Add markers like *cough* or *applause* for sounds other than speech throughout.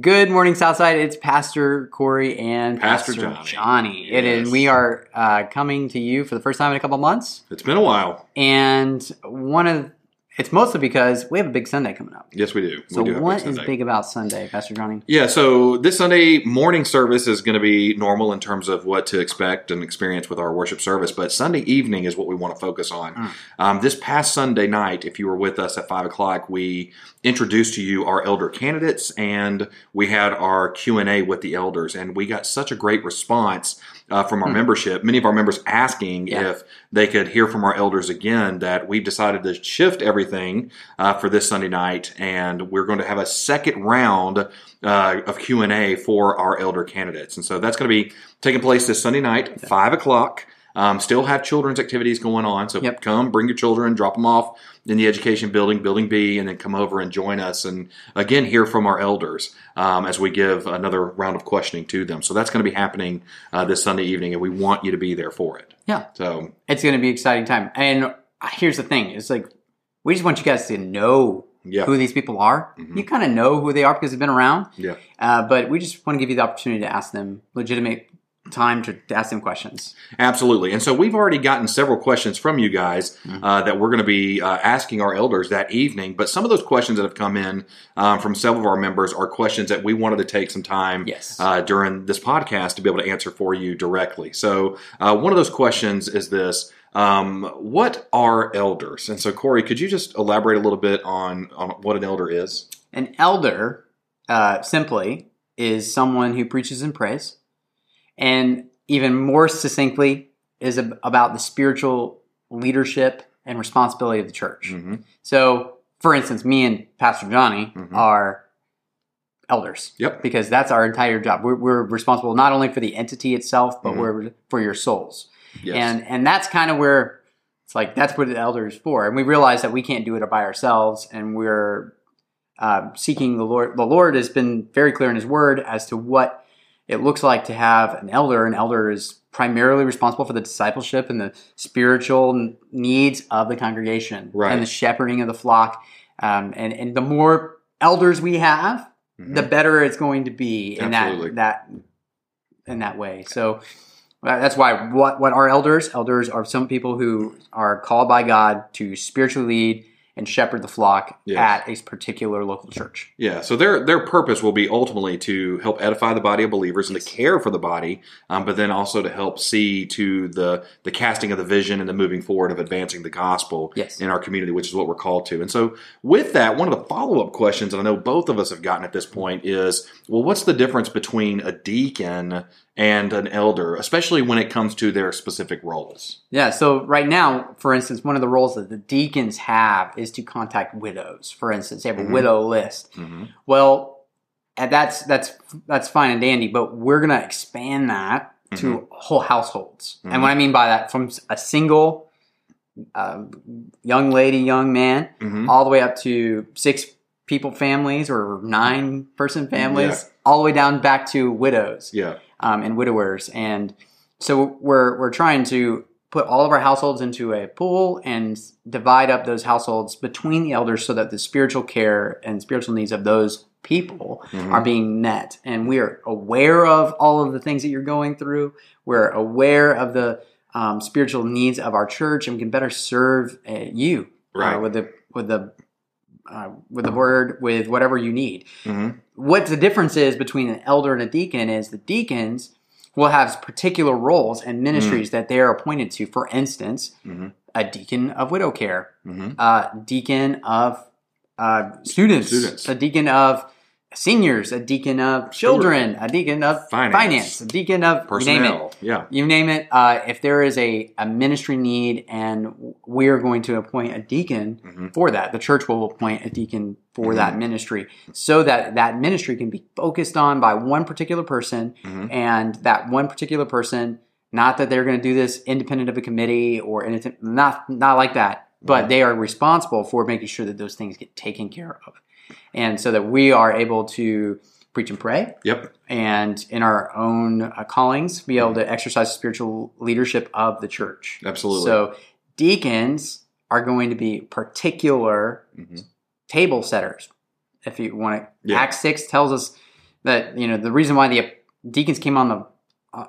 Good morning, Southside. It's Pastor Corey and Pastor Pastor, Johnny. Johnny. It is. We are uh, coming to you for the first time in a couple months, It's been a while. and one of it's mostly because we have a big Sunday coming up. Yes, we do. So, we do what Big is big about Sunday, Pastor Johnny? Yeah, so this Sunday morning service is going to be normal in terms of what to expect and experience with our worship service, but Sunday evening is what we want to focus on. Mm. Um, this past Sunday night, if you were with us at five o'clock, we introduced to you our elder candidates and we had our Q and A with the elders, and we got such a great response. Uh, from our Hmm. membership, many of our members asking Yeah. if they could hear from our elders again. That we've decided to shift everything uh, for this Sunday night, and we're going to have a second round uh, of Q and A for our elder candidates, and so that's going to be taking place this Sunday night, five o'clock. Um, still have children's activities going on, so Yep. come, bring your children, drop them off in the education building, Building B, and then come over and join us, and again hear from our elders um, as we give another round of questioning to them. So that's going to be happening uh, this Sunday evening, and we want you to be there for it. Yeah, So it's going to be an exciting time. And here's the thing: it's like we just want you guys to know yeah, who these people are. Mhm. You kind of know who they are because they've been around. yeah. Uh, but we just want to give you the opportunity to ask them legitimate time to, to ask them questions. Absolutely. And so we've already gotten several questions from you guys Mm-hmm. uh, that we're going to be uh, asking our elders that evening. But some of those questions that have come in um, from several of our members are questions that we wanted to take some time Yes. uh, during this podcast to be able to answer for you directly. So uh, one of those questions is this. Um, what are elders? And so, Corey, could you just elaborate a little bit on, on what an elder is? An elder, uh, simply, is someone who preaches and prays, and even more succinctly, is ab- about the spiritual leadership and responsibility of the church. Mm-hmm. So, for instance, me and Pastor Johnny Mhm. are elders. Yep. Because that's our entire job. We're, we're responsible not only for the entity itself, but Mhm. we're for your souls. Yes. And and that's kind of where it's like that's what the elder is for. And we realize that we can't do it by ourselves, and we're uh, seeking the Lord. The Lord has been very clear in His Word as to what it looks like to have an elder. An elder is primarily responsible for the discipleship and the spiritual needs of the congregation Right. and the shepherding of the flock. Um, and and the more elders we have, Mhm. the better it's going to be in Absolutely. that that in that way. So that's why what what are elders? Elders are some people who are called by God to spiritually lead and shepherd the flock Yes. at a particular local church. Yeah, so their their purpose will be ultimately to help edify the body of believers and to care for the body, um, but then also to help see to the the casting of the vision and the moving forward of advancing the gospel Yes. in our community, which is what we're called to. And so, with that, one of the follow up questions that I know both of us have gotten at this point is, well, what's the difference between a deacon and an elder, especially when it comes to their specific roles? Yeah, so right now, for instance, one of the roles that the deacons have is to contact widows. For instance, they have a Mhm. widow list. Mm-hmm. Well, and that's that's that's fine and dandy, but we're gonna expand that to whole households. And what I mean by that, from a single uh, young lady, young man, Mm-hmm. all the way up to six people families or nine person families, all the way down back to widows Yeah. um, and widowers. And so we're we're trying to put all of our households into a pool and divide up those households between the elders so that the spiritual care and spiritual needs of those people Mhm. are being met. And we are aware of all of the things that you're going through. We're aware of the um, spiritual needs of our church, and we can better serve uh, you uh, with the with the uh, with the word with whatever you need Mm-hmm. what the difference is between an elder and a deacon is the deacons will have particular roles and ministries that they are appointed to. For instance, Mhm. a deacon of widow care, Mm-hmm. a deacon of uh, students, Students. a deacon of seniors, a deacon of children, a deacon of Finance. finance, a deacon of you name it. Personnel. Yeah. You name it. Uh, if there is a, a ministry need and we are going to appoint a deacon Mhm. for that, the church will appoint a deacon for Mhm. that ministry so that that ministry can be focused on by one particular person Mhm. and that one particular person, not that they're going to do this independent of a committee or anything, not, not like that, but they are responsible for making sure that those things get taken care of. And so that we are able to preach and pray Yep. and in our own uh, callings be able to exercise the spiritual leadership of the church. Absolutely. So deacons are going to be particular Mhm. table setters. If you want to, Yeah. Acts six tells us that you know the reason why the deacons came on the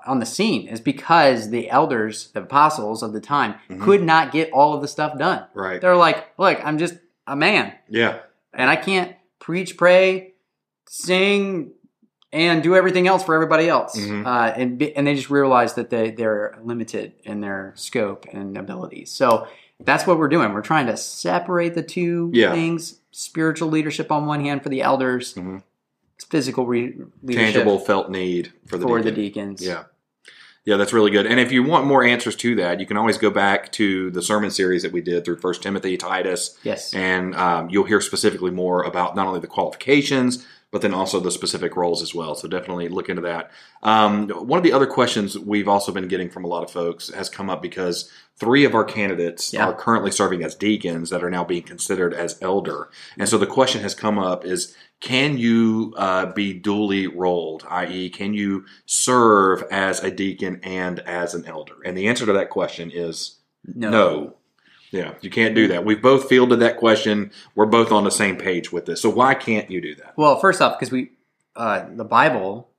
on the scene is because the elders, the apostles of the time, Mhm. could not get all of the stuff done. Right. They're like, look, I'm just a man, Yeah. and I can't preach, pray, sing, and do everything else for everybody else. Mhm. Uh, and and they just realize that they they're limited in their scope and abilities. So that's what we're doing. We're trying to separate the two Yeah. things: spiritual leadership on one hand for the elders, Mhm. Physical re- Tangible felt need for the for deacon. the deacons. Yeah. Yeah, that's really good. And if you want more answers to that, you can always go back to the sermon series that we did through First Timothy, Titus, Yes. and um, you'll hear specifically more about not only the qualifications but then also the specific roles as well. So definitely look into that. Um, one of the other questions we've also been getting from a lot of folks has come up because three of our candidates Yeah. are currently serving as deacons that are now being considered as elder, and so the question has come up: is can you uh, be duly rolled, i.e., can you serve as a deacon and as an elder? And the answer to that question is no. no. Yeah, you can't do that. We've both fielded that question. We're both on the same page with this. So why can't you do that? Well, first off, because we uh, the Bible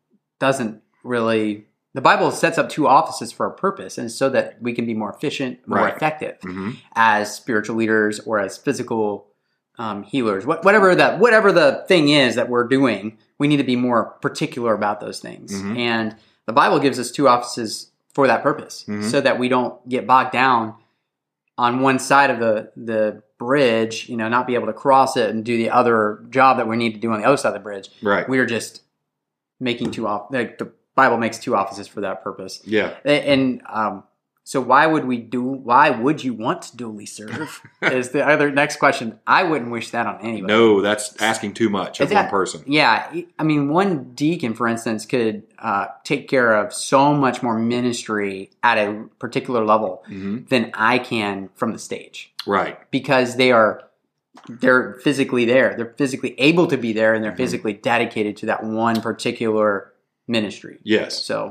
doesn't really the Bible sets up two offices for a purpose, and so that we can be more efficient, more Right. effective hmm as spiritual leaders or as physical um, healers. What, whatever that whatever the thing is that we're doing, we need to be more particular about those things. Mhm. And the Bible gives us two offices for that purpose, Mhm. so that we don't get bogged down on one side of the the bridge, you know, not be able to cross it and do the other job that we need to do on the other side of the bridge. Right. We are just making two off. Like the Bible makes two offices for that purpose. Yeah. And um, so, why would we do? Why would you want to duly serve? *laughs* is the other next question. I wouldn't wish that on anybody. No, that's asking too much of It's one person. Yeah, I mean, one deacon, for instance, could uh, take care of so much more ministry at a particular level hmm than I can from the stage Right. because they are they're physically there. They're physically able to be there, and they're Mhm. physically dedicated to that one particular ministry. Yes. So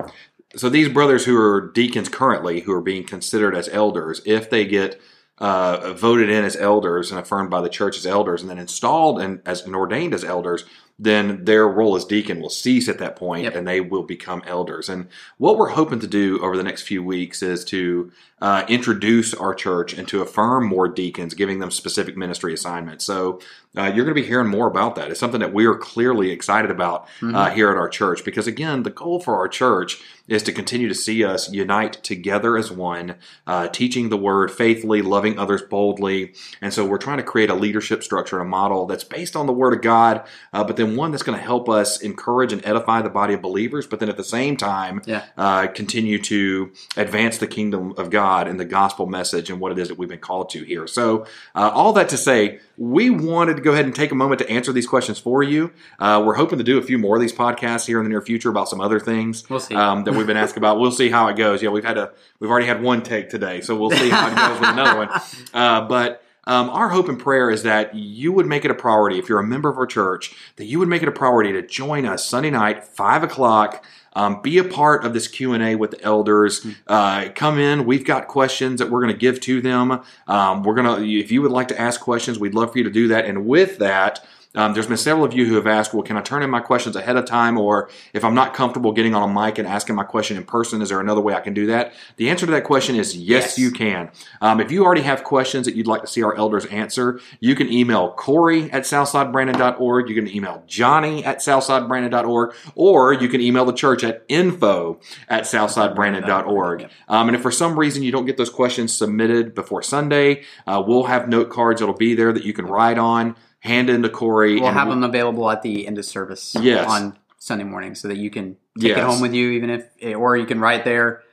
So these brothers who are deacons currently, who are being considered as elders, if they get uh, voted in as elders and affirmed by the church as elders, and then installed and as and ordained as elders, then their role as deacon will cease at that point, Yep. and they will become elders. And what we're hoping to do over the next few weeks is to uh, introduce our church and to affirm more deacons, giving them specific ministry assignments. So uh, you're going to be hearing more about that. It's something that we are clearly excited about mhm. uh, here at our church because again the goal for our church is to continue to see us unite together as one uh, teaching the word faithfully loving others boldly and so we're trying to create a leadership structure a model that's based on the word of god uh, but then one that's going to help us encourage and edify the body of believers but then at the same time Yeah. uh, continue to advance the kingdom of god and the gospel message and what it is that we've been called to here so uh, all that to say we wanted to go ahead and take a moment to answer these questions for you uh, we're hoping to do a few more of these podcasts here in the near future about some other things we'll see. um, that we've been asked about. We'll see how it goes. Yeah, we've had a we've already had one take today, so we'll see how it goes with another one. *laughs* Uh, but um, our hope and prayer is that you would make it a priority if you're a member of our church that you would make it a priority to join us Sunday night, five o'clock. Um, be a part of this Q and A with the elders. Uh, come in. We've got questions that we're going to give to them. Um, we're gonna. If you would like to ask questions, we'd love for you to do that. And with that, um, there's been several of you who have asked, well, can I turn in my questions ahead of time? Or if I'm not comfortable getting on a mic and asking my question in person, is there another way I can do that? The answer to that question is yes, Yes. you can. Um, if you already have questions that you'd like to see our elders answer, you can email Corey at southsidebrandon.org. You can email Johnny at southsidebrandon.org, or you can email the church at info at southsidebrandon.org. Um, and if for some reason you don't get those questions submitted before Sunday, uh, we'll have note cards that'll be there that you can write on, hand in to Corey. We'll and have them available at the end of service Yes. on Sunday morning, so that you can take Yes. it home with you, even if, or you can write there.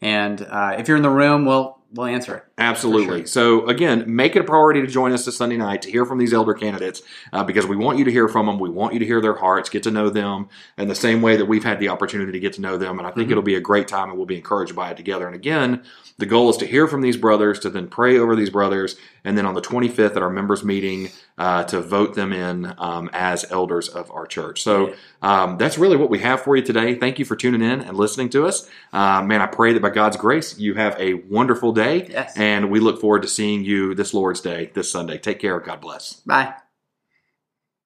And uh, if you're in the room, we'll we'll answer it. Absolutely. For So again, make it a priority to join us this Sunday night to hear from these elder candidates uh, because we want you to hear from them. We want you to hear their hearts, get to know them in the same way that we've had the opportunity to get to know them. And I think Mhm. it'll be a great time and we'll be encouraged by it together. And again, the goal is to hear from these brothers, to then pray over these brothers, and then on the 25th at our members meeting uh, to vote them in um, as elders of our church. So um, that's really what we have for you today. Thank you for tuning in and listening to us. Uh, man, I pray that by God's grace, you have a wonderful day. Yes. And we look forward to seeing you this Lord's Day, this Sunday. Take care. God bless. Bye.